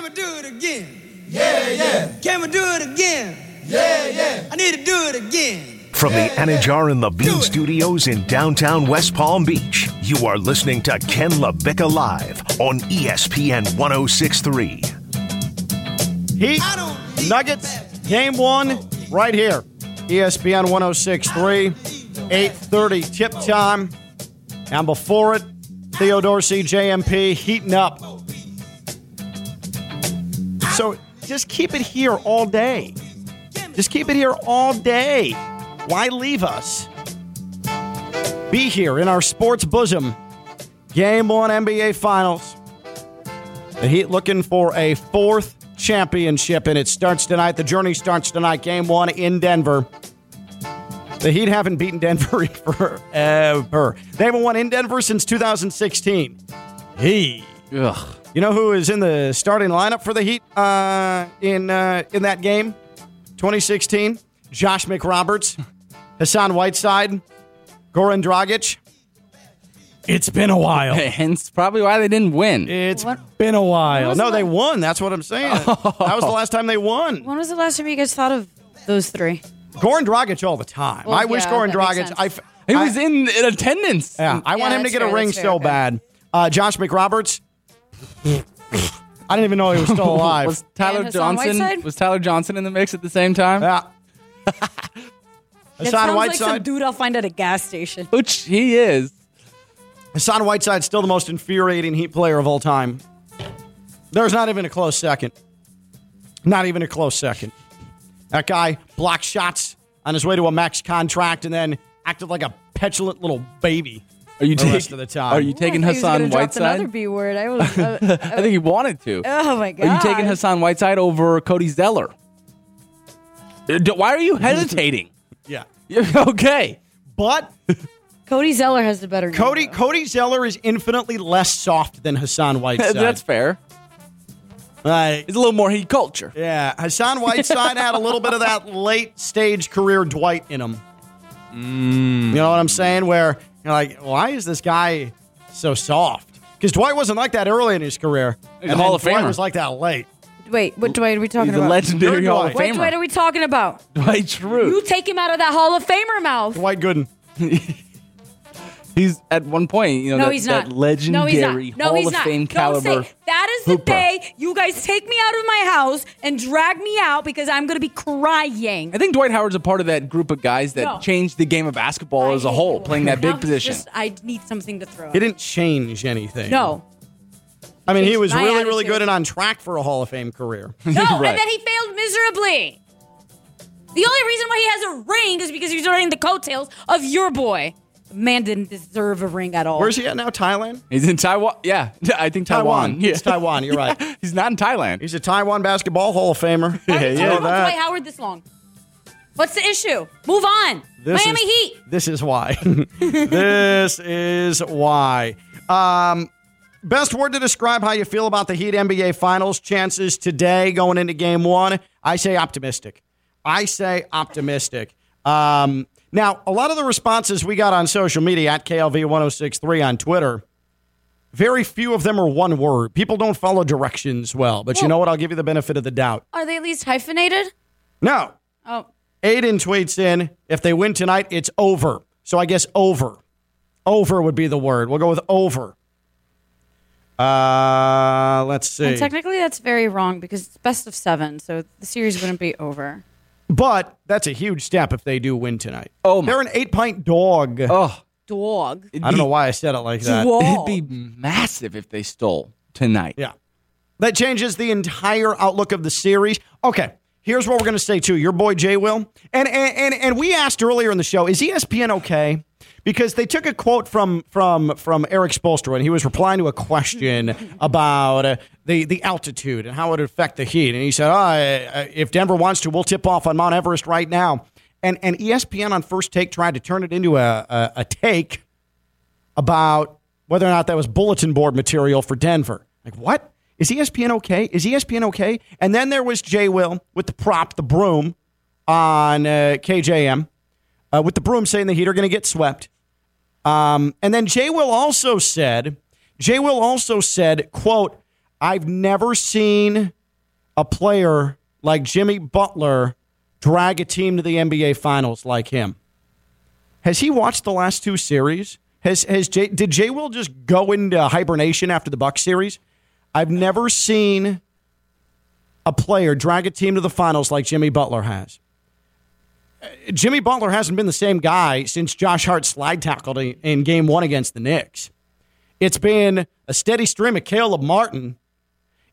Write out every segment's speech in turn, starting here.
Can we do it again? Yeah, yeah. Can we do it again? Yeah, yeah. I need to do it again. From the Anajar and Levine Studios in downtown West Palm Beach, you are listening to Ken LaVicka Live on ESPN 1063. Heat, Nuggets, game one, right here. ESPN 1063, 8.30 tip time. And before it, Theo Dorsey, JMP, heating up. So just keep it here all day. Just keep it here all day. Why leave us? Be here in our sports bosom. Game one NBA Finals. The Heat looking for a fourth championship, and it starts tonight. The journey starts tonight. Game one in Denver. The Heat haven't beaten Denver forever. They haven't won in Denver since 2016. He. Ugh. You know who is in the starting lineup for the Heat uh, in uh, in that game, 2016? Josh McRoberts, Hassan Whiteside, Goran Dragic. It's been a while. Hence, probably why they didn't win. It's been a while. was No, the they la- won. That's what I'm saying. That was the last time they won. When was the last time you guys thought of those three? Goran Dragic all the time. Well, I wish yeah, Goran that makes Dragic. sense. I, f- He I- was in, in attendance. Yeah, I want Yeah, him to that's get a fair, ring that's fair, so okay. bad. Uh, Josh McRoberts. I didn't even know he was still alive. Was Tyler Hassan Johnson? Whiteside? Was Tyler Johnson in the mix at the same time? yeah. That Hassan sounds like some Whiteside. dude I'll find at a gas station. Which he is. Hassan Whiteside's still the most infuriating Heat player of all time. There's not even a close second. Not even a close second. That guy blocked shots on his way to a max contract and then acted like a petulant little baby. Are you taking? rest of the time. Are you taking I thought he was Hassan gonna drop Another Whiteside? B word. I was. Uh, I think he wanted to. oh my god. Are you taking Hassan Whiteside over Cody Zeller? Uh, Why are you hesitating? Yeah. okay. But Cody Zeller has the better. Cody though. Cody Zeller is infinitely less soft than Hassan Whiteside. That's fair. Like, It's a little more heat culture. yeah, Hassan Whiteside had a little bit of that late stage career Dwight in him. Mm. You know what I'm saying? Where you're like, why is this guy so soft? Because Dwight wasn't like that early in his career. He's a and Hall of Dwight Famer. was like that late. Wait, what Dwight are we talking He's a about? legendary You're Hall of Dwight. What Dwight are we talking about? Dwight Schrute. You take him out of that Hall of Famer mouth. Dwight Gooden. He's at one point, you know, No, that, he's that legendary no, he's not. No, Hall he's of not. Fame Don't caliber. say that is the hooper. day you guys take me out of my house and drag me out because I'm going to be crying. I think Dwight Howard's a part of that group of guys that No. changed the game of basketball I as a whole, playing that big I'm position. Just, I need something to throw. He didn't change anything. No, I mean, he was My really, really good and on track for a Hall of Fame career. no, Right. and then he failed miserably. The only reason why he has a ring is because he's riding the coattails of your boy. The man didn't deserve a ring at all. Where's he at now? Thailand? He's in Taiwan. Yeah, I think Taiwan. Taiwan. It's Taiwan. You're right. He's not in Thailand. He's a Taiwan basketball Hall of Famer. Why have Yeah, yeah. talked about Dwight Howard this long? What's the issue? Move on. This Miami is, Heat. This is why. this is why. Um, best word to describe how you feel about the Heat NBA Finals chances today going into Game One. I say optimistic. I say optimistic. Um, now, a lot of the responses we got on social media at KLV1063 on Twitter, very few of them are one word. People don't follow directions well, but you know what? I'll give you the benefit of the doubt. Are they at least hyphenated? No, Oh, Aiden tweets in, if they win tonight, it's over. So I guess over. Over would be the word. We'll go with over. Uh, let's see. and technically that's very wrong because it's best of seven, so the series wouldn't be over. But that's a huge step if they do win tonight. Oh, my- They're an eight pint dog. Oh, Dog. I don't know why I said it like that. Dog. It'd be massive if they stole tonight. Yeah. That changes the entire outlook of the series. Okay. Here's what we're going to say too. Your boy Jay Will, and, and and and we asked earlier in the show, is ESPN okay? Because they took a quote from from from Erik Spoelstra, and he was replying to a question about uh, the the altitude and how it would affect the heat, and he said, oh, if Denver wants to, we'll tip off on Mount Everest right now. And and ESPN on First Take tried to turn it into a, a, a take about whether or not that was bulletin board material for Denver. Like, what? Is ESPN okay? Is ESPN okay? And then there was Jay Will with the prop, the broom on uh, KJM, uh, with the broom saying the Heat are going to get swept. Um, and then Jay Will also said, Jay Will also said, quote, I've never seen a player like Jimmy Butler drag a team to the NBA Finals like him. Has he watched the last two series? Has has Jay, did Jay Will just go into hibernation after the Buck series? I've never seen a player drag a team to the finals like Jimmy Butler has. Jimmy Butler hasn't been the same guy since Josh Hart slide tackled in, game one against the Knicks. It's been a steady stream of Caleb Martin.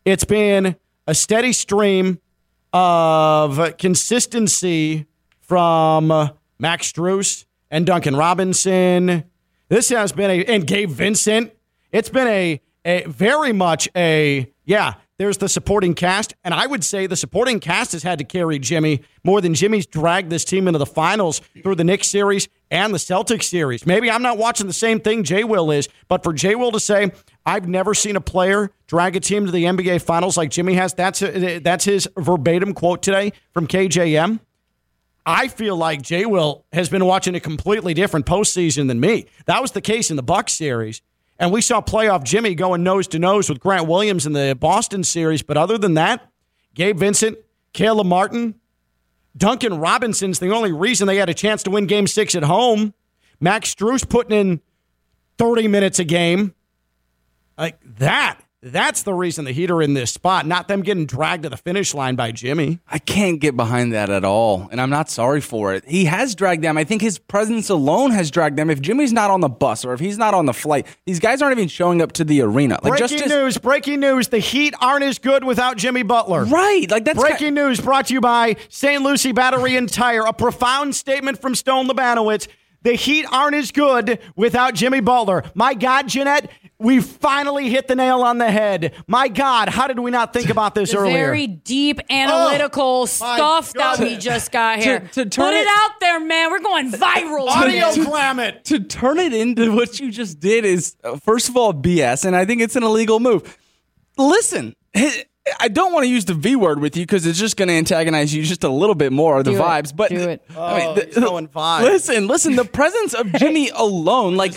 It's been a steady stream of consistency from Max Strus and Duncan Robinson. This has been a, and Gabe Vincent. It's been a, a very much a, yeah, there's the supporting cast. And I would say the supporting cast has had to carry Jimmy more than Jimmy's dragged this team into the finals through the Knicks series and the Celtics series. Maybe I'm not watching the same thing Jay Will is, but for Jay Will to say, I've never seen a player drag a team to the NBA finals like Jimmy has, that's, that's his verbatim quote today from KJM. I feel like Jay Will has been watching a completely different postseason than me. That was the case in the Bucks series. And we saw playoff Jimmy going nose to nose with Grant Williams in the Boston series. But other than that, Gabe Vincent, Caleb Martin, Duncan Robinson's the only reason they had a chance to win game six at home. Max Strus putting in 30 minutes a game. Like that that's the reason the Heat are in this spot, not them getting dragged to the finish line by Jimmy. I can't get behind that at all, and I'm not sorry for it. He has dragged them. I think his presence alone has dragged them. If Jimmy's not on the bus or if he's not on the flight, these guys aren't even showing up to the arena. Like breaking news! Breaking news! The Heat aren't as good without Jimmy Butler. Right? Like that's breaking news. Brought to you by St. Lucie Battery and Tire. A profound statement from Stone Lebanowitz. The Heat aren't as good without Jimmy Butler. My God, Jeanette, we finally hit the nail on the head. My God, how did we not think about this earlier? Very deep analytical oh, stuff that we just got here. To, to Put it, it, out there, man. We're going viral. Audiogram it. To turn it into what you just did is, uh, first of all, BS, and I think it's an illegal move. Listen, I don't want to use the V word with you because it's just going to antagonize you just a little bit more. Of the do vibes, it. but do it. Oh, I mean, the, going vibes. Listen, listen. The presence of Jimmy alone, like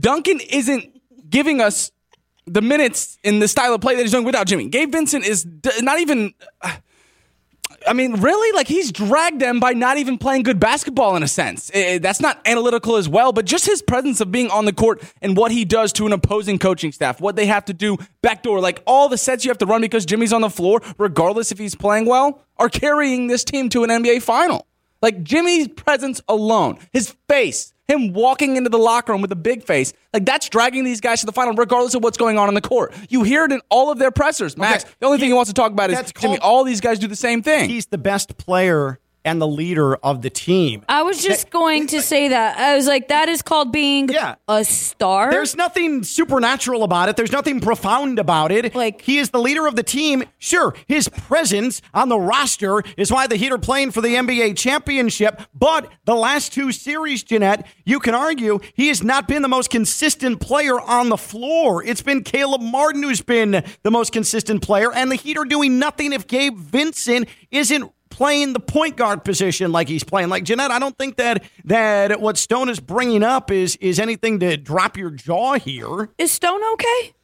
Duncan, isn't giving us the minutes in the style of play that he's doing without Jimmy. Gabe Vincent is not even. I mean, really? Like he's dragged them by not even playing good basketball in a sense. It, that's not analytical as well, but just his presence of being on the court and what he does to an opposing coaching staff, what they have to do backdoor, like all the sets you have to run because Jimmy's on the floor, regardless if he's playing well, are carrying this team to an NBA final. Like Jimmy's presence alone, his face, him walking into the locker room with a big face, like that's dragging these guys to the final, regardless of what's going on in the court. You hear it in all of their pressers. Max, okay. the only he, thing he wants to talk about is Jimmy. All these guys do the same thing. He's the best player and the leader of the team. I was just going to say that. I was like, that is called being yeah. a star. There's nothing supernatural about it. There's nothing profound about it. Like he is the leader of the team. Sure, his presence on the roster is why the Heat are playing for the NBA championship. But the last two series, Jeanette, you can argue he has not been the most consistent player on the floor. It's been Caleb Martin who's been the most consistent player, and the Heat are doing nothing if Gabe Vincent isn't playing the point guard position like he's playing. Like Jeanette, I don't think that that what Stone is bringing up is is anything to drop your jaw here. Is Stone okay?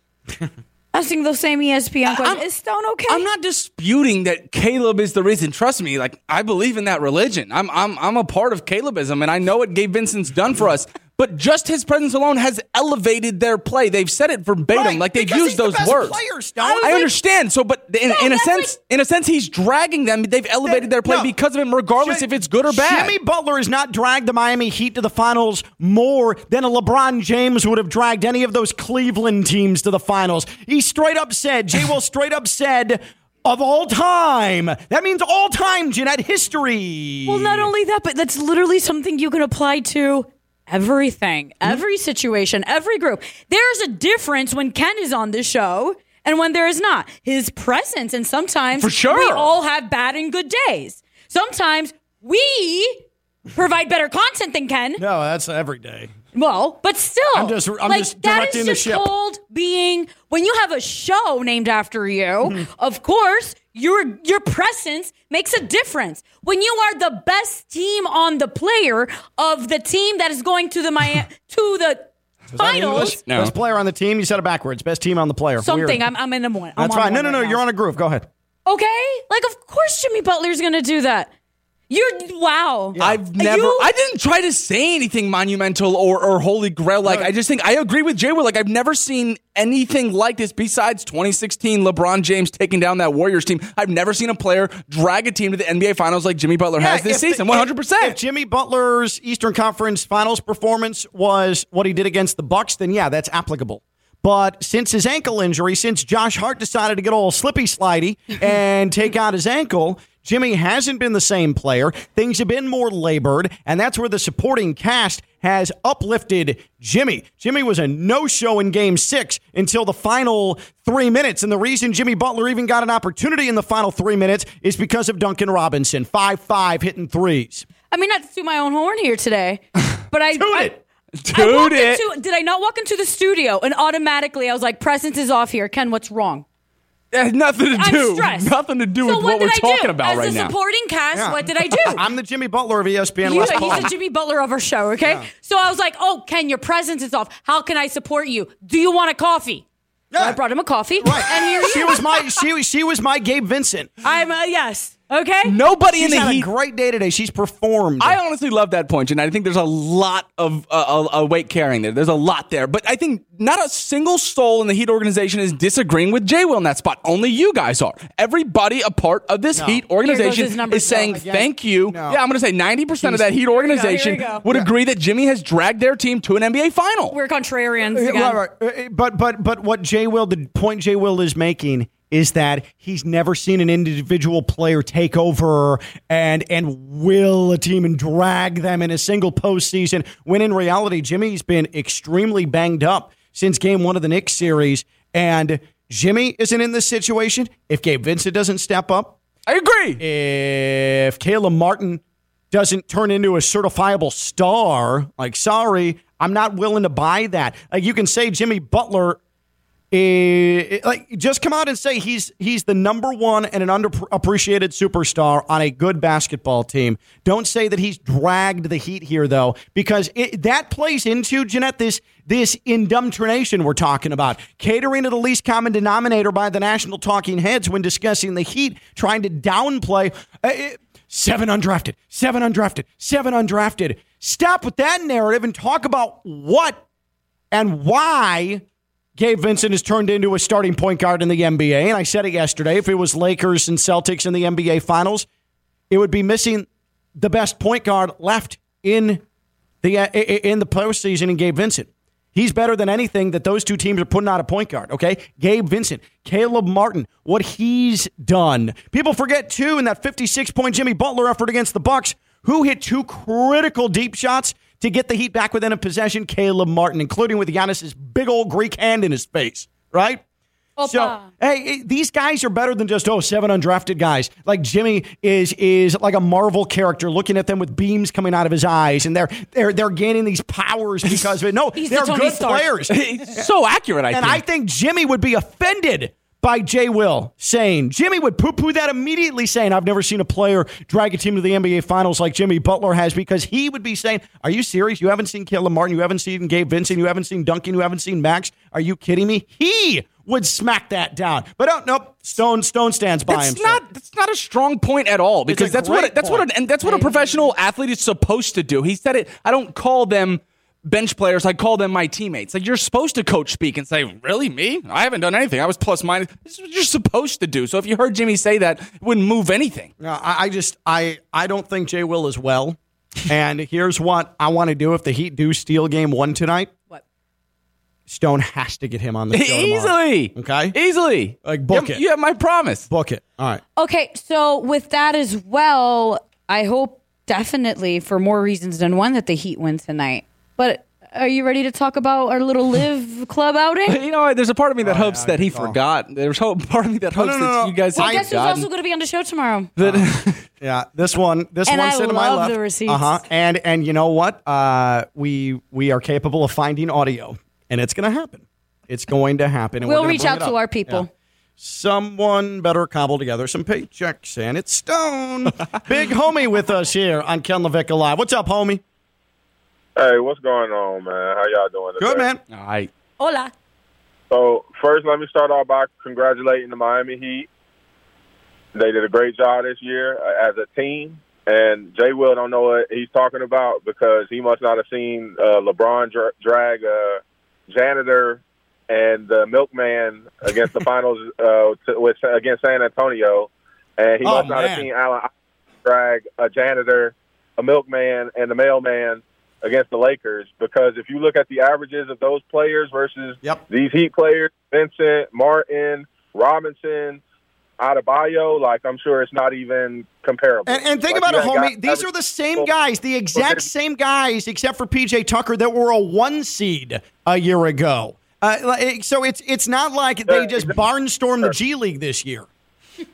I Asking the same ESPN question. Is Stone okay? I'm not disputing that Caleb is the reason. Trust me, like I believe in that religion. I'm I'm I'm a part of Calebism, and I know what Gabe Vincent's done for us but just his presence alone has elevated their play. They've said it verbatim, right, like they've used those the words. Player, I, I understand. So, but in, no, in a sense, like, in a sense, he's dragging them. They've elevated their play no, because of him, regardless if it's good or bad. Jimmy Butler has not dragged the Miami Heat to the finals more than a LeBron James would have dragged any of those Cleveland teams to the finals. He straight up said, Jay Will straight up said of all time. That means all time, Jeanette, history. Well, not only that, but that's literally something you can apply to everything, every situation, every group. There's a difference when Ken is on the show and when there is not. His presence, and sometimes For sure. we all have bad and good days. Sometimes we provide better content than Ken. No, that's every day. Well, but still, I'm just I'm like, just that is ship. Called being when you have a show named after you. Mm-hmm. Of course, your your presence makes a difference. When you are the best team on the player of the team that is going to the Miami to the Is Finals? No. Best player on the team. You said it backwards. Best team on the player. Something. Weird. I'm, I'm in a one. I'm That's on fine. No, no, no. right You're on a groove. Go ahead. Okay. Like, of course Jimmy Butler's going to do that. You're, wow. I've never. You- I didn't try to say anything monumental or, or holy grail. Like I just think I agree with Jay. Will like I've never seen anything like this besides 2016 LeBron James taking down that Warriors team. I've never seen a player drag a team to the NBA Finals like Jimmy Butler has this if the- season. 100. If percent Jimmy Butler's Eastern Conference Finals performance was what he did against the Bucks, then yeah, that's applicable. But since his ankle injury, since Josh Hart decided to get all slippy slidey and take out his ankle, Jimmy hasn't been the same player. Things have been more labored, and that's where the supporting cast has uplifted Jimmy. Jimmy was a no show in game six until the final three minutes. And the reason Jimmy Butler even got an opportunity in the final three minutes is because of Duncan Robinson, 5 5 hitting threes. I mean, not to toot my own horn here today, but I. Toot I- it. I it. into- did I not walk into the studio and automatically I was like, presence is off here. Ken, what's wrong? It has nothing to I'm do. stressed. Nothing to do so with what, did we're I talking do? about As right a now. supporting cast, Yeah. what did I do? I'm the Jimmy Butler of ESPN You- West he's Palm. the Jimmy Butler of our show, okay? So I was like, oh, Ken, your presence is off. How can I support you? Do you want a coffee? So Yeah. I brought him a coffee. Right. And here she is. was my she was- she was my Gabe Vincent. I'm, uh, yes. Okay? Nobody She's in the had Heat. a great day today. She's performed. I honestly love that point, and I think there's a lot of uh, uh, uh, weight carrying there. There's a lot there, but I think not a single soul in the Heat organization is disagreeing with Jay Will in that spot. Only you guys are. Everybody a part of this Heat organization his numbers is saying go thank you. No. Yeah, I'm going to say 90 percent of that Heat we go, here organization go. would agree that Jimmy has dragged their team to an NBA final. We're contrarians Yeah, again. right, right. Uh, But but but what Jay Will the point Jay Will is making is that he's never seen an individual player take over and and will a team and drag them in a single postseason. When in reality, Jimmy's been extremely banged up since Game One of the Knicks series, and Jimmy isn't in this situation. If Gabe Vincent doesn't step up, I agree. if Caleb Martin doesn't turn into a certifiable star, like, sorry, I'm not willing to buy that. Like, you can say Jimmy Butler, Eh, eh, like, just come out and say he's he's the number one and an underappreciated superstar on a good basketball team. Don't say that he's dragged the Heat here, though, because it, that plays into Jeanette this this indoctrination we're talking about, catering to the least common denominator by the national talking heads when discussing the Heat, trying to downplay. uh, it- Seven undrafted, seven undrafted, seven undrafted. Stop with that narrative and talk about what and why Gabe Vincent has turned into a starting point guard in the NBA. And I said it yesterday if it was Lakers and Celtics in the NBA Finals, it would be missing the best point guard left in the in the postseason in Gabe Vincent. He's better than anything that those two teams are putting out a point guard, okay? Gabe Vincent, Caleb Martin, what he's done. People forget too in that 56 point Jimmy Butler effort against the Bucks, who hit two critical deep shots to get the Heat back within a possession, Caleb Martin, including with Giannis's big old Greek hand in his face, right? So hey, these guys are better than just oh seven undrafted guys. Like Jimmy is is like a Marvel character, looking at them with beams coming out of his eyes, and they're they're they're gaining these powers because of it. No, they're Tony good Stark. players, so accurate, I think. And I think Jimmy would be offended by Jay Will saying Jimmy would poo poo that immediately, saying I've never seen a player drag a team to the NBA Finals like Jimmy Butler has because he would be saying, Are you serious? You haven't seen Caleb Martin, you haven't seen Gabe Vincent, you haven't seen Duncan, you haven't seen Max. Are you kidding me? He would smack that down. But oh, nope, Stone Stone stands by That's himself. not that's not a strong point at all because that's what that's what an, and that's what a professional athlete is supposed to do. He said it. I don't call them bench players. I call them my teammates. Like you're supposed to coach speak and say, "Really, me? I haven't done anything. I was plus minus." This is what you're supposed to do. So if you heard Jimmy say that, it wouldn't move anything. No, I, I just I I don't think Jay Will is well. and here's what I want to do if the Heat do steal game one tonight. What? Stone has to get him on the show tomorrow. Easily, Okay. easily. Like, book you have, it. You have my promise. Book it. All right. Okay, so with that as well, I hope definitely for more reasons than one that the Heat win tonight. But are you ready to talk about our little live club outing? You know, there's a part of me that hopes that he forgot. There's a part of me that hopes no, no, that no. you guys Well, have guess who's forgotten. also going to be on the show tomorrow? that- Yeah, this one, this And one I sitting to my love left. the receipts. Uh huh. And and you know what? Uh, we we are capable of finding audio, and it's going to happen. It's going to happen. And we're We'll gonna reach bring out it to our people. Yeah. Someone better cobble together some paychecks, and it's Stone, big homie, with us here on Ken LaVicka Live. What's up, homie? Hey, what's going on, man? How y'all doing today? Good man. All right. Hola. So first, let me start off by congratulating the Miami Heat. They did a great job this year uh, as a team, and Jay Will don't know what he's talking about because he must not have seen uh, LeBron dra- drag a janitor and the milkman against the finals uh, to, with against San Antonio, and he Oh, must not man. have seen Allen drag a janitor, a milkman, and the mailman against the Lakers because if you look at the averages of those players versus Yep. these Heat players, Vincent, Martin, Robinson, Adebayo, like I'm sure it's not even comparable. And, and think Like, about it, homie. These are the same guys, the exact same guys, except for PJ Tucker, that were a one seed a year ago. Uh, so it's it's not like they just barnstormed the G League this year.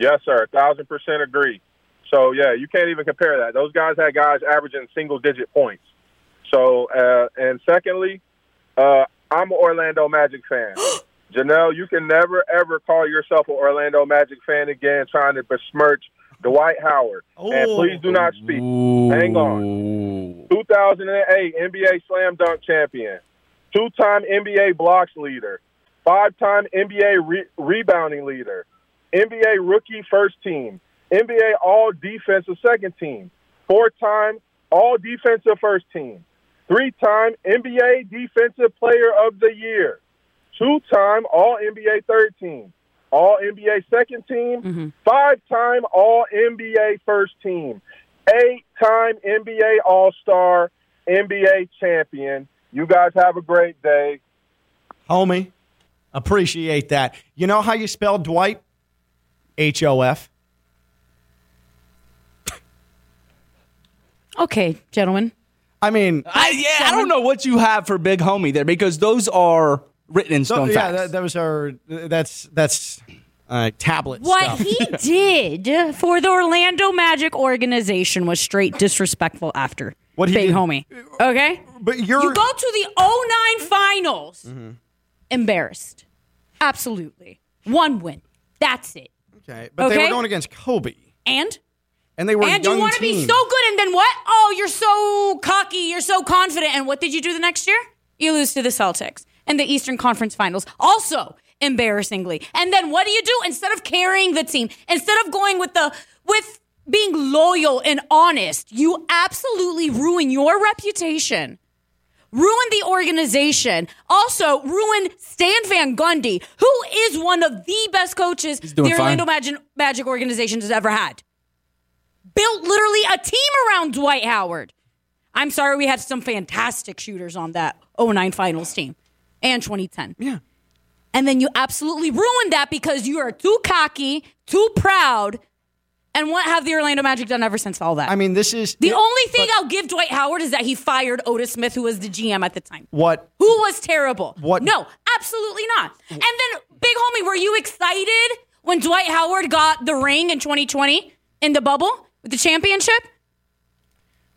Yes, sir. A thousand percent agree. So yeah, you can't even compare that. Those guys had guys averaging single digit points. So uh, and secondly, uh, I'm an Orlando Magic fan. Janelle, you can never ever call yourself an Orlando Magic fan again, trying to besmirch Dwight Howard. And Oh. please do not speak. Hang on. 2008 NBA Slam Dunk champion, two-time NBA blocks leader, five-time NBA re- rebounding leader, NBA rookie first team, NBA All Defensive second team, four-time All Defensive first team, three-time NBA Defensive Player of the Year, two-time All NBA third team, All NBA second team, mm-hmm. five-time All NBA first team, eight-time NBA All Star, NBA champion. You guys have a great day. Homie, appreciate that. You know how you spell Dwight? H O F. Okay, gentlemen. I mean, I, yeah, I don't know what you have for big homie there because those are written in so- stone yeah, facts. that, was our. that's that's uh, tablet What stuff. he did for the Orlando Magic organization was straight disrespectful after. What he Big did- homie. Okay? But you're You go to the 09 finals. Embarrassed. Absolutely. One win. That's it. okay, but they were going against Kobe, And and they were and you want to be so good, and then what? Oh, you're so cocky, you're so confident. And what did you do the next year? You lose to the Celtics in the Eastern Conference Finals. Also, embarrassingly. And then what do you do? Instead of carrying the team, instead of going with the with being loyal and honest, you absolutely ruin your reputation. Ruin the organization. Also, ruin Stan Van Gundy, who is one of the best coaches the. Orlando Magic, Magic organization has ever had built literally a team around Dwight Howard. I'm sorry, we had some fantastic shooters on that 09 finals team and 2010. Yeah. And then you absolutely ruined that because you are too cocky, too proud. And what have the Orlando Magic done ever since all that? I mean, this is the only thing I'll give Dwight Howard is that he fired Otis Smith, who was the GM at the time. what Who was terrible? What- No, absolutely not. And then, big homie, were you excited when Dwight Howard got the ring in 2020 in the bubble with the championship?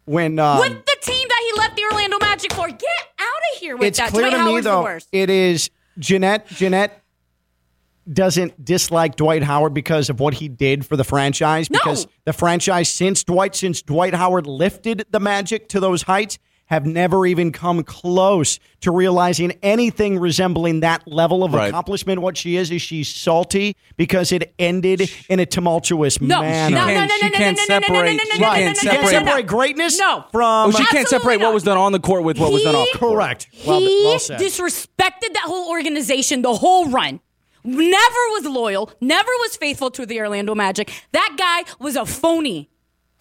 when um, with the team that he left the Orlando Magic for. Get out of here with it's that. clear Dwight to me Howard's though worst. it is Jeanette Jeanette doesn't dislike Dwight Howard because of what he did for the franchise No. because the franchise since Dwight since Dwight Howard lifted the Magic to those heights have never even come close to realizing anything resembling that level of Right. accomplishment what she is is she's salty because it ended in a tumultuous no, manner no, no, no, can't- no, she no, can't no, no, no, no, separate- no, no, she no, Right. no, can't no, no, You can't no, no, no. separate greatness No. from Oh, she can't Absolutely separate what not. was done on the court with what was done off. the court. correct well, he well said. disrespected that whole organization the whole run. Never was loyal, never was faithful to the Orlando Magic. That guy was a phony.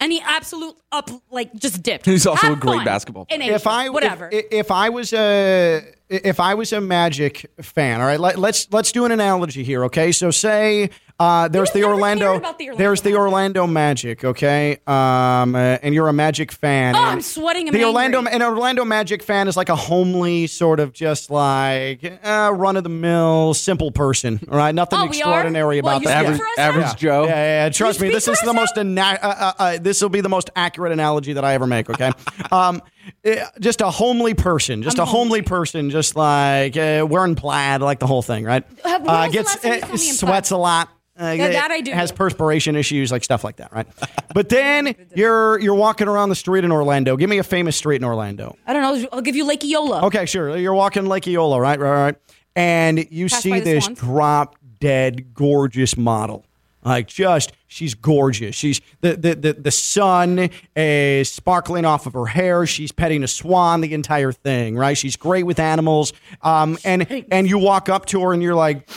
And he absolute up like just dipped. He's also Have a great fun. basketball player. If I whatever. if, if I was a if I was a Magic fan, all right, let, let's let's do an analogy here, okay? So say uh, there's the Orlando, the Orlando there's the Magic. Orlando Magic, okay? Um, uh, and you're a Magic fan. Oh, I'm sweating, I'm the Orlando angry. an Orlando Magic fan is like a homely sort of just like uh, run of the mill, simple person, all right? Nothing Oh, extraordinary Well, about you that. Average, for us now? average Joe. Yeah, yeah, yeah. Trust You me, this is the most ana- uh, uh, uh, this will be the most accurate analogy that I ever make. Okay, um, just a homely person, just I'm a homely person, just like uh, wearing plaid, like the whole thing, right? Uh, when was the last time you saw me in sweats a lot. Uh, Yeah, that I do. Has perspiration issues, like stuff like that, right? but then you're you're walking around the street in Orlando. Give me a famous street in Orlando. I don't know. I'll give you Lake Eola. Okay, sure. You're walking Lake Eola, right? Right, right. And you Passed see this swans. drop dead gorgeous model. Like just she's gorgeous. She's the the the, the sun is sparkling off of her hair. She's petting a swan the entire thing, right? She's great with animals. Um and and you walk up to her and you're like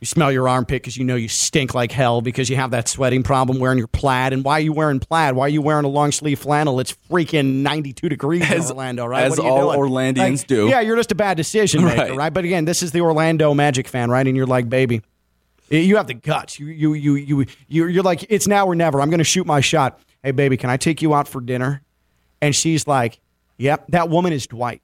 you smell your armpit because you know you stink like hell because you have that sweating problem wearing your plaid. And why are you wearing plaid? Why are you wearing a long sleeve flannel? It's freaking 92 degrees As- in Orlando, right? as What are you all doing? Orlandians Like, do. Yeah, you're just a bad decision maker, Right. right. But again, this is the Orlando Magic fan, right? And you're like, baby, Eh, you have the guts. You, you, you, you, you you're like, it's now or never. I'm going to shoot my shot. Hey, baby, can I take you out for dinner? And she's like, yep, that woman is Dwight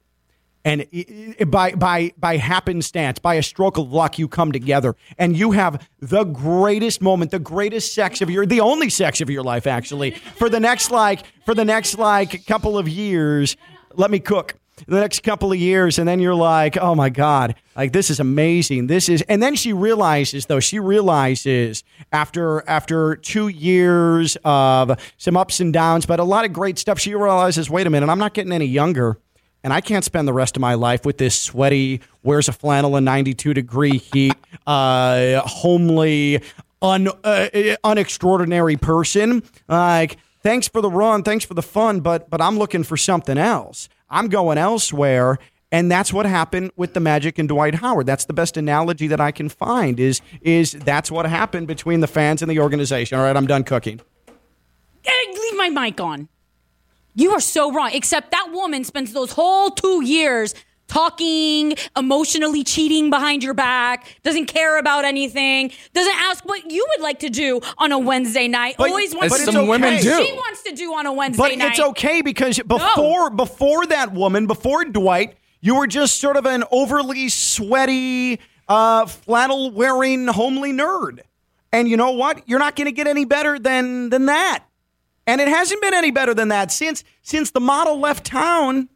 and i- i- by by by happenstance, by a stroke of luck, you come together, and you have the greatest moment, the greatest sex of your, the only sex of your life, actually, for the next like for the next like couple of years. Let me cook. The next couple of years, and then you're like, oh my God, like this is amazing. This is, and then she realizes, though, she realizes after after two years of some ups and downs, but a lot of great stuff, she realizes, wait a minute, I'm not getting any younger and I can't spend the rest of my life with this sweaty, wears a flannel in 92 degree heat, uh, homely, un, uh, unextraordinary person. Like, thanks for the run, thanks for the fun, but but I'm looking for something else. I'm going elsewhere. And that's what happened with the Magic and Dwight Howard. That's the best analogy that I can find. Is is that's what happened between the fans and the organization. All right, I'm done cooking. Leave my mic on. You are so wrong. Except that woman spends those whole two years talking, emotionally cheating behind your back, doesn't care about anything, doesn't ask what you would like to do on a Wednesday night. But- Always wants to do okay. women what do. She wants to do on a Wednesday But night. But it's okay because before before that woman, before Dwight, you were just sort of an overly sweaty, uh, flannel wearing, homely nerd. And you know what? You're not going to get any better than than that. And it hasn't been any better than that since since the model left town.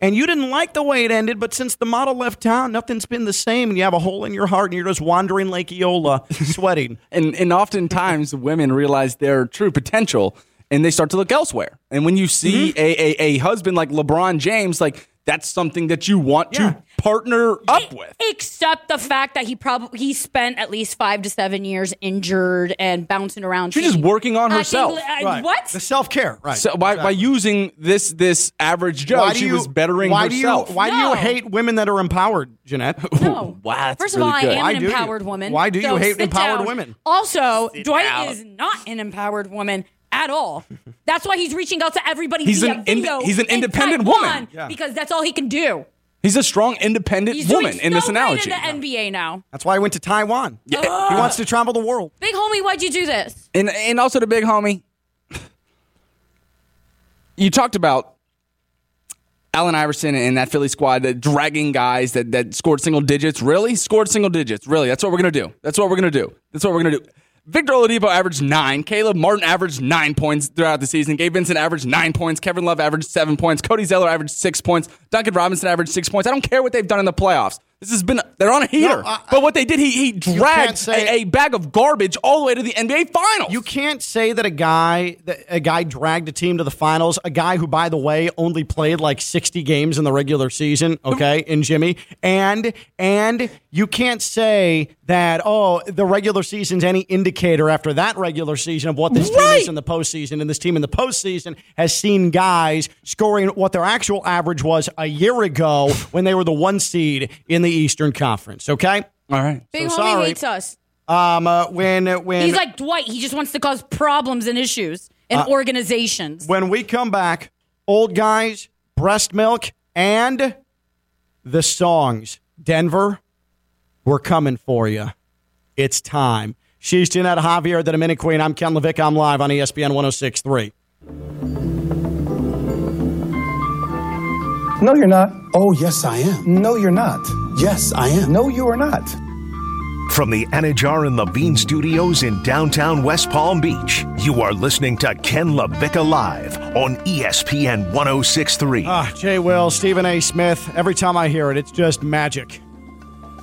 And you didn't like the way it ended, but since the model left town, nothing's been the same. And you have a hole in your heart, and you're just wandering Lake Eola, sweating. and and oftentimes women realize their true potential and they start to look elsewhere. And when you see Mm-hmm. a, a a husband like LeBron James, like that's something that you want Yeah. to partner up with. Except the fact that he probably he spent at least five to seven years injured and bouncing around. She's just working on I herself. think- uh, I- Right. What? The self care, right? So by, by using this this average Joe, why do she you, was bettering why herself. Do you, why do you hate women that are empowered, Jeanette? No. Wow, that's First really of all, good. I am Why an do you? empowered woman. Why do you so hate empowered down. women? Also, Dwight down. is not an empowered woman at all. That's why he's reaching out to everybody He's via an ind- video he's an independent woman. Yeah. because that's all he can do. He's a strong, independent He's woman doing in this so analogy. great in the NBA now. That's why I went to Taiwan. Yeah. He wants to travel the world. Big homie, why'd you do this? And and also the big homie. You talked about Allen Iverson and that Philly squad that dragging guys that that scored single digits. Really? Scored single digits. Really? That's what we're gonna do. That's what we're gonna do. That's what we're gonna do. Victor Oladipo averaged nine. Caleb Martin averaged nine points throughout the season. Gabe Vincent averaged nine points. Kevin Love averaged seven points. Cody Zeller averaged six points. Duncan Robinson averaged six points. I don't care what they've done in the playoffs. This has been they're on a heater. No, I- but what they did, he he dragged a, a bag of garbage all the way to the NBA Finals. You can't say that a guy that a guy dragged a team to the finals, a guy who, by the way, only played like sixty games in the regular season, okay, in Jimmy, and and you can't say that oh the regular season's any indicator after that regular season of what this team is in the postseason, and this team in the postseason has seen guys scoring what their actual average was a year ago when they were the one seed in the Eastern Conference. Okay, all right. Big So homie sorry. hates us. um, uh, when when He's like Dwight. He just wants to cause problems and issues in Uh, organizations. when we come back, old guys, breast milk, and the songs. Denver, we're coming for you. It's time. She's Jeanette Javier, the Dominican Queen. I'm Ken LaVicka. I'm live on ESPN 1063. No, you're not. Oh, yes, I am. No, you're not. Yes, I am. No, you are not. From the Anajar and Levine studios in downtown West Palm Beach, you are listening to Ken LaVicka Live on ESPN 1063. Ah, Jay Will, Stephen A. Smith. Every time I hear it, it's just magic.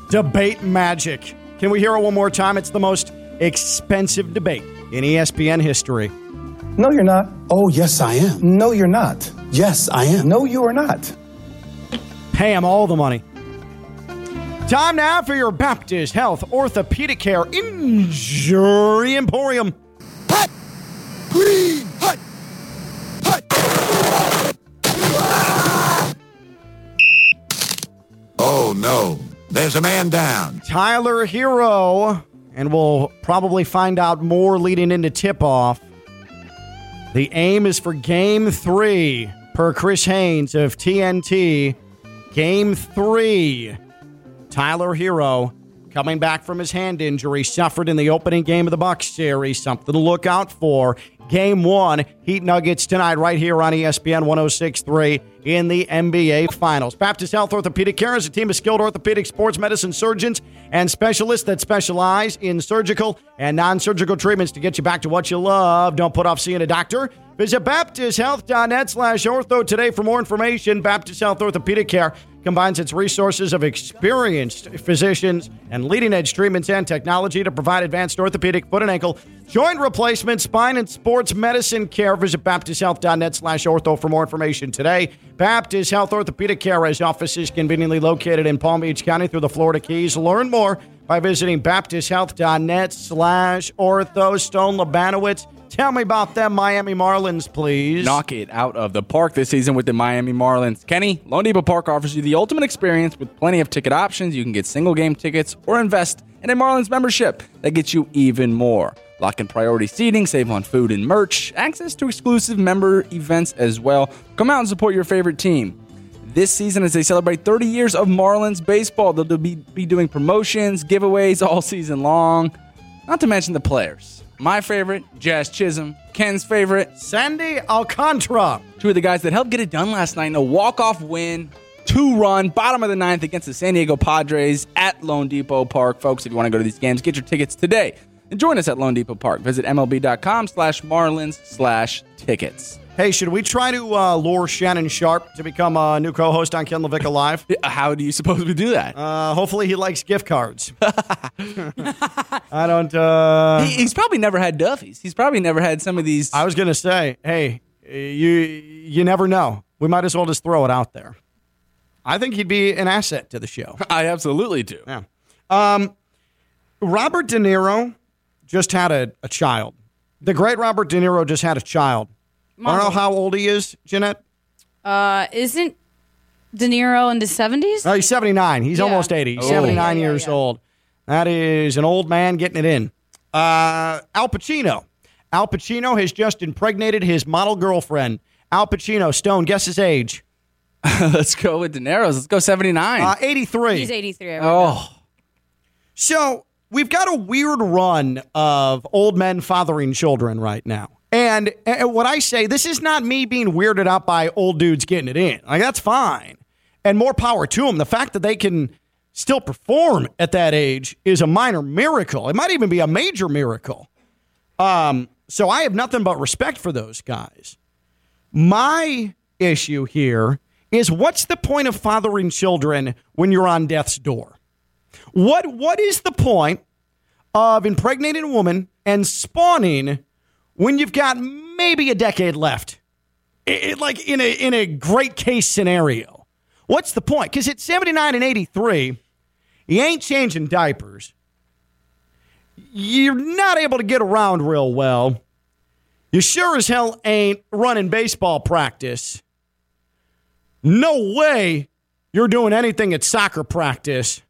Debate magic. Can we hear it one more time? It's the most expensive debate in ESPN history. No, you're not. Oh, yes, I am. No, you're not. Yes, I am. No, you are not. Pay them all the money. Time now for your Baptist Health Orthopedic Care Injury Emporium. Hut! Green! Hut! Hut! Oh, no. There's a man down. Tyler Herro, and we'll probably find out more leading into tip off. The aim is for game three, per Chris Haynes of TNT. Game three. Tyler Herro coming back from his hand injury suffered in the opening game of the Bucks series. Something to look out for. Game one, Heat Nuggets tonight, right here on ESPN 1063 in the NBA Finals. Baptist Health Orthopedic Care is a team of skilled orthopedic sports medicine surgeons and specialists that specialize in surgical and non surgical treatments to get you back to what you love. Don't put off seeing a doctor. Visit BaptistHealth.net slash ortho today for more information. Baptist Health Orthopedic Care combines its resources of experienced physicians and leading edge treatments and technology to provide advanced orthopedic foot and ankle, joint replacement, spine, and sports medicine care. Visit BaptistHealth.net slash ortho for more information today. Baptist Health Orthopedic Care has offices conveniently located in Palm Beach County through the Florida Keys. Learn more by visiting BaptistHealth.net slash ortho. Stone Labanowitz. Tell me about them Miami Marlins, please. knock it out of the park this season with the Miami Marlins. Kenny, loanDepot Park offers you the ultimate experience with plenty of ticket options. You can get single game tickets or invest in a Marlins membership that gets you even more. Lock in priority seating, save on food and merch, access to exclusive member events as well. Come out and support your favorite team. This season, as they celebrate 30 years of Marlins baseball, they'll be, be doing promotions, giveaways all season long. Not to mention the players. My favorite, Jazz Chisholm. Ken's favorite, Sandy Alcantara. Two of the guys that helped get it done last night in a walk-off win, two-run, bottom of the ninth against the San Diego Padres at loanDepot Park. Folks, if you want to go to these games, get your tickets today. And join us at loanDepot Park. Visit MLB.com slash Marlins slash tickets. Hey, should we try to uh, lure Shannon Sharpe to become a new co-host on Ken LaVicka Live? How do you suppose we do that? Uh, hopefully, he likes gift cards. I don't. Uh, He- he's probably never had Duffy's. He's probably never had some of these. I was gonna say, hey, you you never know. We might as well just throw it out there. I think he'd be an asset to the show. I absolutely do. Yeah. Um, Robert De Niro just had a, a child. The great Robert De Niro just had a child. I don't know how old he is, Jeanette. Uh, isn't De Niro in the seventies? Oh, he's 79. He's Yeah. almost 80. He's Oh. 79 Yeah, yeah, years yeah. old. That is an old man getting it in. Uh, Al Pacino. Al Pacino has just impregnated his model girlfriend. Al Pacino, Stone, guess his age. Let's go with De Niro's. Let's go 79. Uh, 83. He's eighty three. oh, So we've got a weird run of old men fathering children right now. And uh, what I say, this is not me being weirded out by old dudes getting it in. Like, that's fine. And more power to them. The fact that they can still perform at that age is a minor miracle. It might even be a major miracle. Um, so I have nothing but respect for those guys. My issue here is what's the point of fathering children when you're on death's door? What what is the point of impregnating a woman and spawning when you've got maybe a decade left? I- I- like in a in a great case scenario. What's the point? Because at 79 and 83, you ain't changing diapers. You're not able to get around real well. You sure as hell ain't running baseball practice. No way you're doing anything at soccer practice.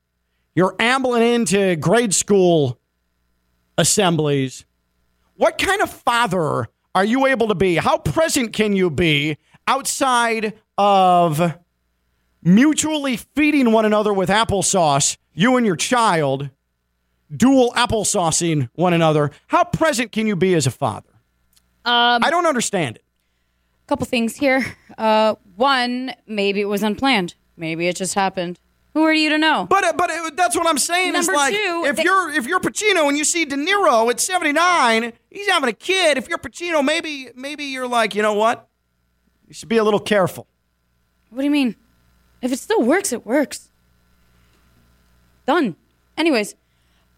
You're ambling into grade school assemblies. What kind of father are you able to be? How present can you be outside of mutually feeding one another with applesauce, you and your child, dual applesaucing one another? How present can you be as a father? Um, I don't understand it. A couple things here. Uh, one, maybe it was unplanned. Maybe it just happened. Who are you to know? But uh, but uh, that's what I'm saying Number is like two, if they- you're if you're Pacino and you see De Niro at 79, he's having a kid. If you're Pacino, maybe maybe you're like, you know what? You should be a little careful. What do you mean? If it still works, it works. Done. Anyways,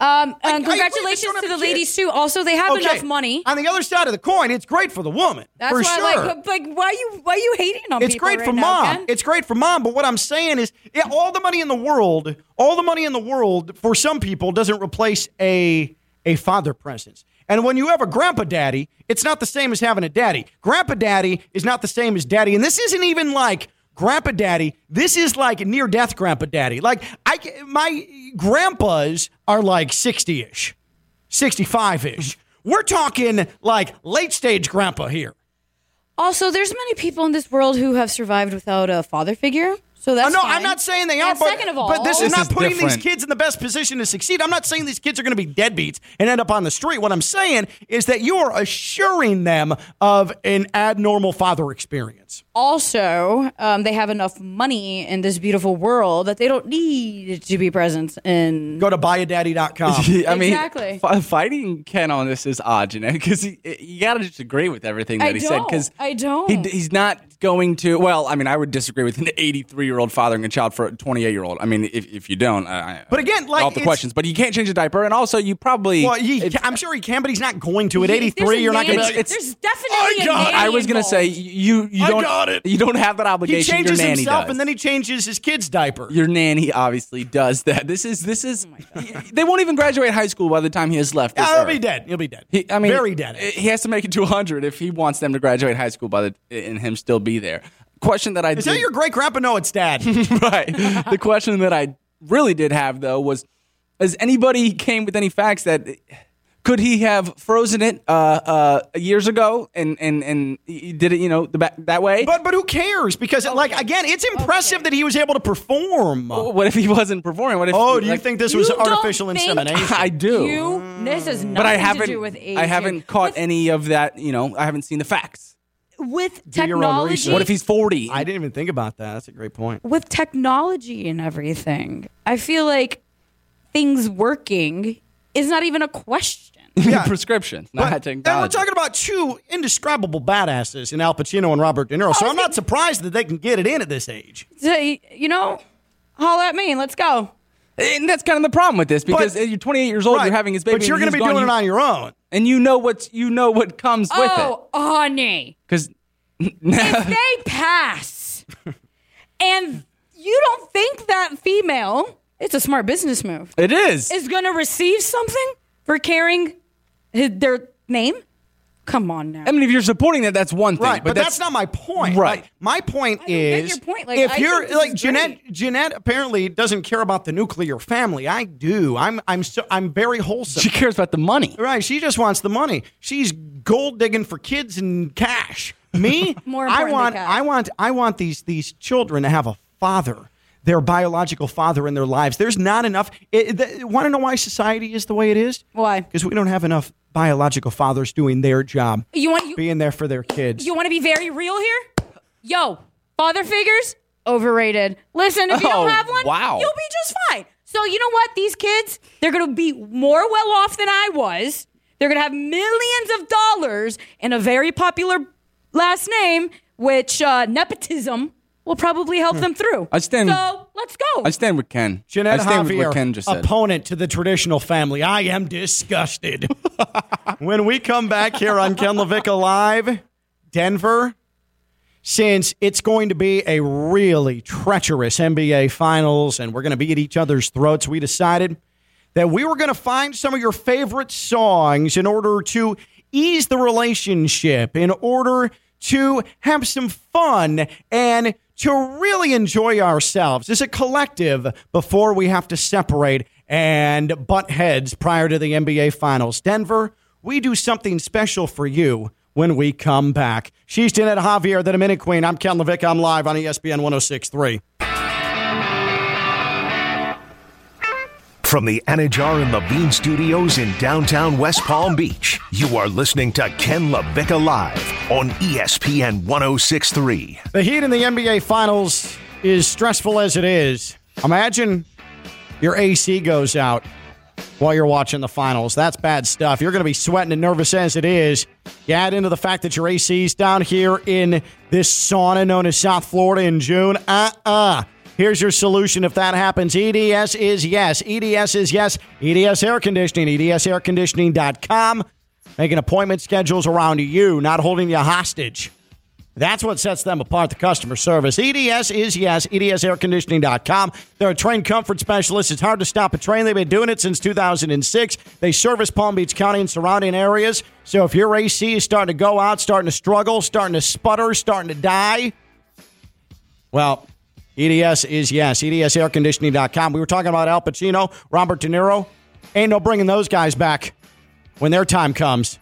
um, I- I- and congratulations don't to the ladies too. Also, they have Okay. enough money. On the other side of the coin, it's great for the woman. That's for why, sure. like, like, why you why you hating on it's great right for now, mom. Ken? It's great for mom. But what I'm saying is, yeah, all the money in the world, all the money in the world for some people doesn't replace a a father presence. And when you have a grandpa daddy, it's not the same as having a daddy. Grandpa daddy is not the same as daddy. And this isn't even like grandpa daddy. This is like near death grandpa daddy. Like I, my grandpas are like 60 ish, 65 ish. We're talking like late stage grandpa here. Also, there's many people in this world who have survived without a father figure. So that's Uh, no, fine. I'm not saying they are, And but, second of all, but this is This not is putting these kids in the best position to succeed. I'm not saying these kids are going to be deadbeats and end up on the street. What I'm saying is that you are assuring them of an abnormal father experience. also um, they have enough money in this beautiful world that they don't need to be present in. Go to buyadaddy.com. I mean, Exactly. fi- fighting Ken on this is odd, you know, because you got to just agree with everything that I he said. don't. Because I don't. He, he's not going to. Well, I mean, I would disagree with an 83 year old fathering a child for a 28 year old. I mean, if, if you don't, I, I- But again, like, all the questions. But you can't change a diaper, and also you probably. Well, he, I'm sure he can, but he's not going to. At 83, you're not going to nanny- be like, There's definitely I a got it. nanny I was gonna say you you I don't I got it. you don't have that obligation. he obligation. changes Your nanny himself does. and then he changes his kid's diaper. your nanny obviously does that. This is this is. Oh they won't even graduate high school by the time he has left. This Yeah, he'll earth. be dead. He'll be dead. He, I mean, very dead. He has to make it to 100 if he wants them to graduate high school by the and him still be there. Question that I Is did, that your great grandpa? No, it's dad. right? the question that I really did have though was, has anybody came with any facts that could he have frozen it uh, uh, years ago and and and he did it you know the ba- that way? But but who cares? Because like again, it's impressive that he was able to perform. what if he wasn't performing? What if? Oh, do you like- think this was don't artificial think- insemination? I do? You, this has nothing but I haven't. to do with age. I haven't here. caught with, any of that. You know, I haven't seen the facts. With Do technology. What if he's 40? I didn't even think about that. That's a great point. with technology and everything? I feel like things working is not even a question. Yeah. prescription, But- not and we're talking about two indescribable badasses in Al Pacino and Robert De Niro. So oh, I I'm not surprised that they can get it in at this age. So, you know, holla at me and let's go. And that's kind of the problem with this because But- you're 28 years old, Right. you're having his baby, but you're going to be doing it on your own. and you know what's you know what comes with it Oh, honey. because if they pass and you don't think that female, it's a smart business move, it is. is going to receive something for carrying his, their name? Come on now. I mean, if you're supporting that, that's one thing, Right, but, that's, not my point. Right. Like, my point I don't get is, your point. Like, if I you're like is Jeanette, great. Jeanette apparently doesn't care about the nuclear family. I do. I'm, I'm, so, I'm very wholesome. she cares about the money. Right. She just wants the money. She's gold digging for kids and cash. Me, More I important want, than cash. I want, I want these these children to have a father, their biological father in their lives. There's not enough. Want to know why society is the way it is? Why? Because we don't have enough biological fathers doing their job, You want you, being there for their kids. you want to be very real here? Yo, father figures overrated. Listen, if you Oh, don't have one, wow. you'll be just fine. So you know what? These kids, they're going to be more well off than I was. They're going to have millions of dollars and a very popular last name, which uh, nepotism will probably help hmm. them through. I stand- So let's go. I stand with Ken. Jeanette I stand with what Ken just said. opponent to the traditional family. I am disgusted. when we come back here on Ken LaVicka Live, Denver, since it's going to be a really treacherous NBA Finals and we're going to be at each other's throats, we decided that we were going to find some of your favorite songs in order to ease the relationship, in order to have some fun and to really enjoy ourselves as a collective before we have to separate and butt heads prior to the NBA Finals. Denver, we do something special for you when we come back. She's Jeanette Javier, the Dominic Queen. I'm Ken LaVicka. I'm live on ESPN 1063. From the Anidjar and Levine Studios in downtown West Palm Beach, you are listening to Ken LaVicka Live on ESPN 1063. The heat in the NBA Finals is stressful as it is. Imagine your AC goes out while you're watching the finals. That's bad stuff. You're going to be sweating and nervous as it is. You add into the fact that your AC's down here in this sauna known as South Florida in June. Uh uh Here's your solution if that happens. EDS is yes. EDS is yes. EDS Air Conditioning. EDSAirconditioning.com. Making appointment schedules around you, not holding you hostage. That's what sets them apart, the customer service. EDS is yes, edsairconditioning.com. They're a trained comfort specialist. It's hard to stop a train. They've been doing it since 2006. They service Palm Beach County and surrounding areas. So if your AC is starting to go out, starting to struggle, starting to sputter, starting to die, well, EDS is yes, edsairconditioning.com. We were talking about Al Pacino, Robert De Niro. Ain't no bringing those guys back when their time comes.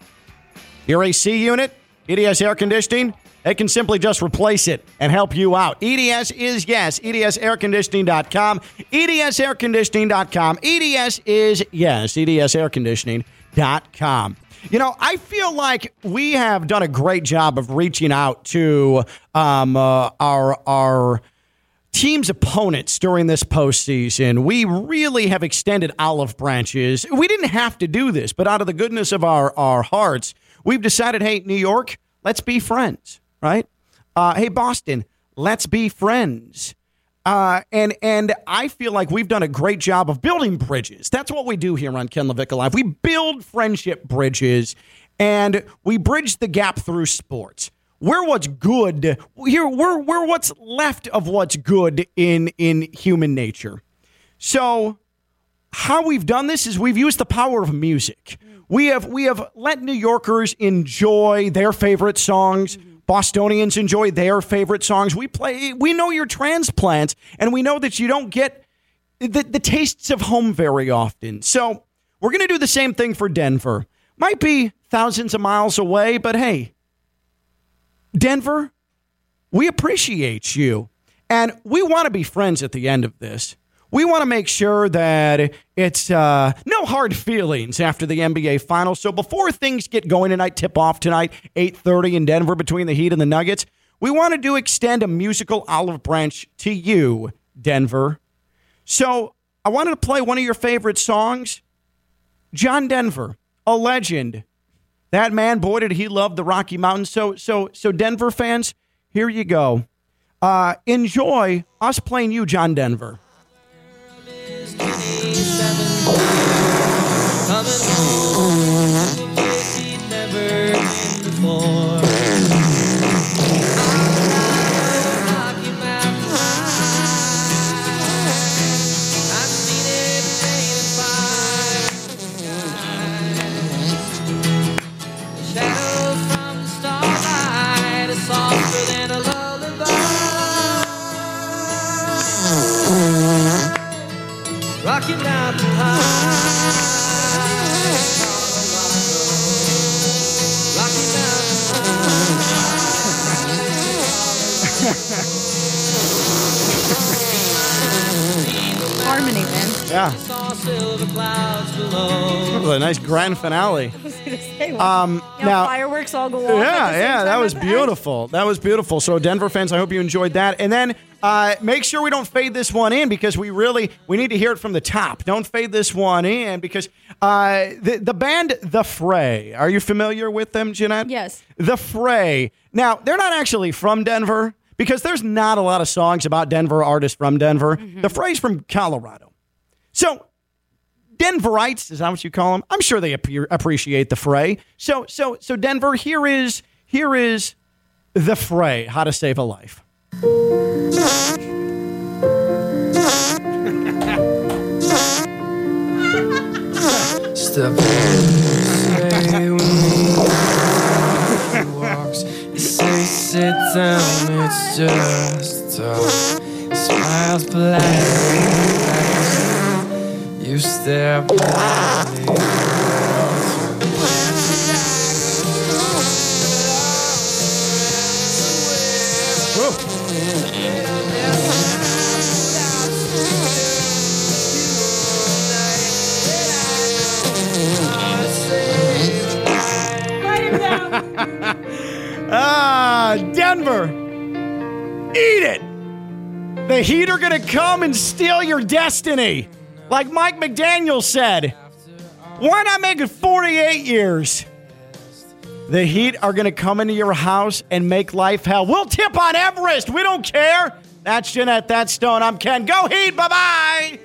Your AC unit, EDS air conditioning, they can simply just replace it and help you out. EDS is yes. EDSairconditioning.com. EDSairconditioning.com. EDS is yes. EDSairconditioning.com. You know, I feel like we have done a great job of reaching out to um, uh, our our team's opponents during this postseason. We really have extended olive branches. We didn't have to do this, but out of the goodness of our, our hearts, we've decided hey, New York, let's be friends, right? Uh, hey, Boston, let's be friends. Uh, and and I feel like we've done a great job of building bridges. That's what we do here on Ken LaVicka Live. We build friendship bridges, and we bridge the gap through sports we're what's good. Here we're we're what's left of what's good in in human nature. So how we've done this is we've used the power of music. We have we have let New Yorkers enjoy their favorite songs. Bostonians enjoy their favorite songs. We play we know your transplants and we know that you don't get the, the tastes of home very often. So we're gonna do the same thing for Denver. Might be thousands of miles away, but hey, Denver, we appreciate you. And we want to be friends at the end of this. We want to make sure that it's uh, no hard feelings after the NBA Finals. So before things get going tonight, tip off tonight, 8.30 in Denver between the Heat and the Nuggets, we wanted to extend a musical olive branch to you, Denver. So I wanted to play one of your favorite songs. John Denver, a legend, that man, boy, did he love the Rocky Mountains. So, so, so, Denver fans, here you go. Uh, enjoy us playing you, John Denver. Nice grand finale. Um, now- fireworks all go off. Yeah, at the same yeah, that was the end. beautiful. That was beautiful. So, Denver fans, I hope you enjoyed that. And then uh, make sure we don't fade this one in because we really we need to hear it from the top. Don't fade this one in because uh, the the band The Fray. Are you familiar with them, Jeanette? Yes. The Fray. Now, they're not actually from Denver because there's not a lot of songs about Denver artists from Denver. The Fray's from Colorado. So, Denverites, is that what you call them? I'm sure they ap- appreciate the fray. So, so, so Denver, here is here is the fray. How to save a life. Step sit down, it's just. Smiles. You stare politely. Ah, Denver, eat it. The Heat are going to come and steal your destiny. Like Mike McDaniel said, why not make it 48 years? The Heat are going to come into your house and make life hell. We'll tip on Everest. We don't care. That's Jeanette. That's Stone. I'm Ken. Go Heat. Bye bye.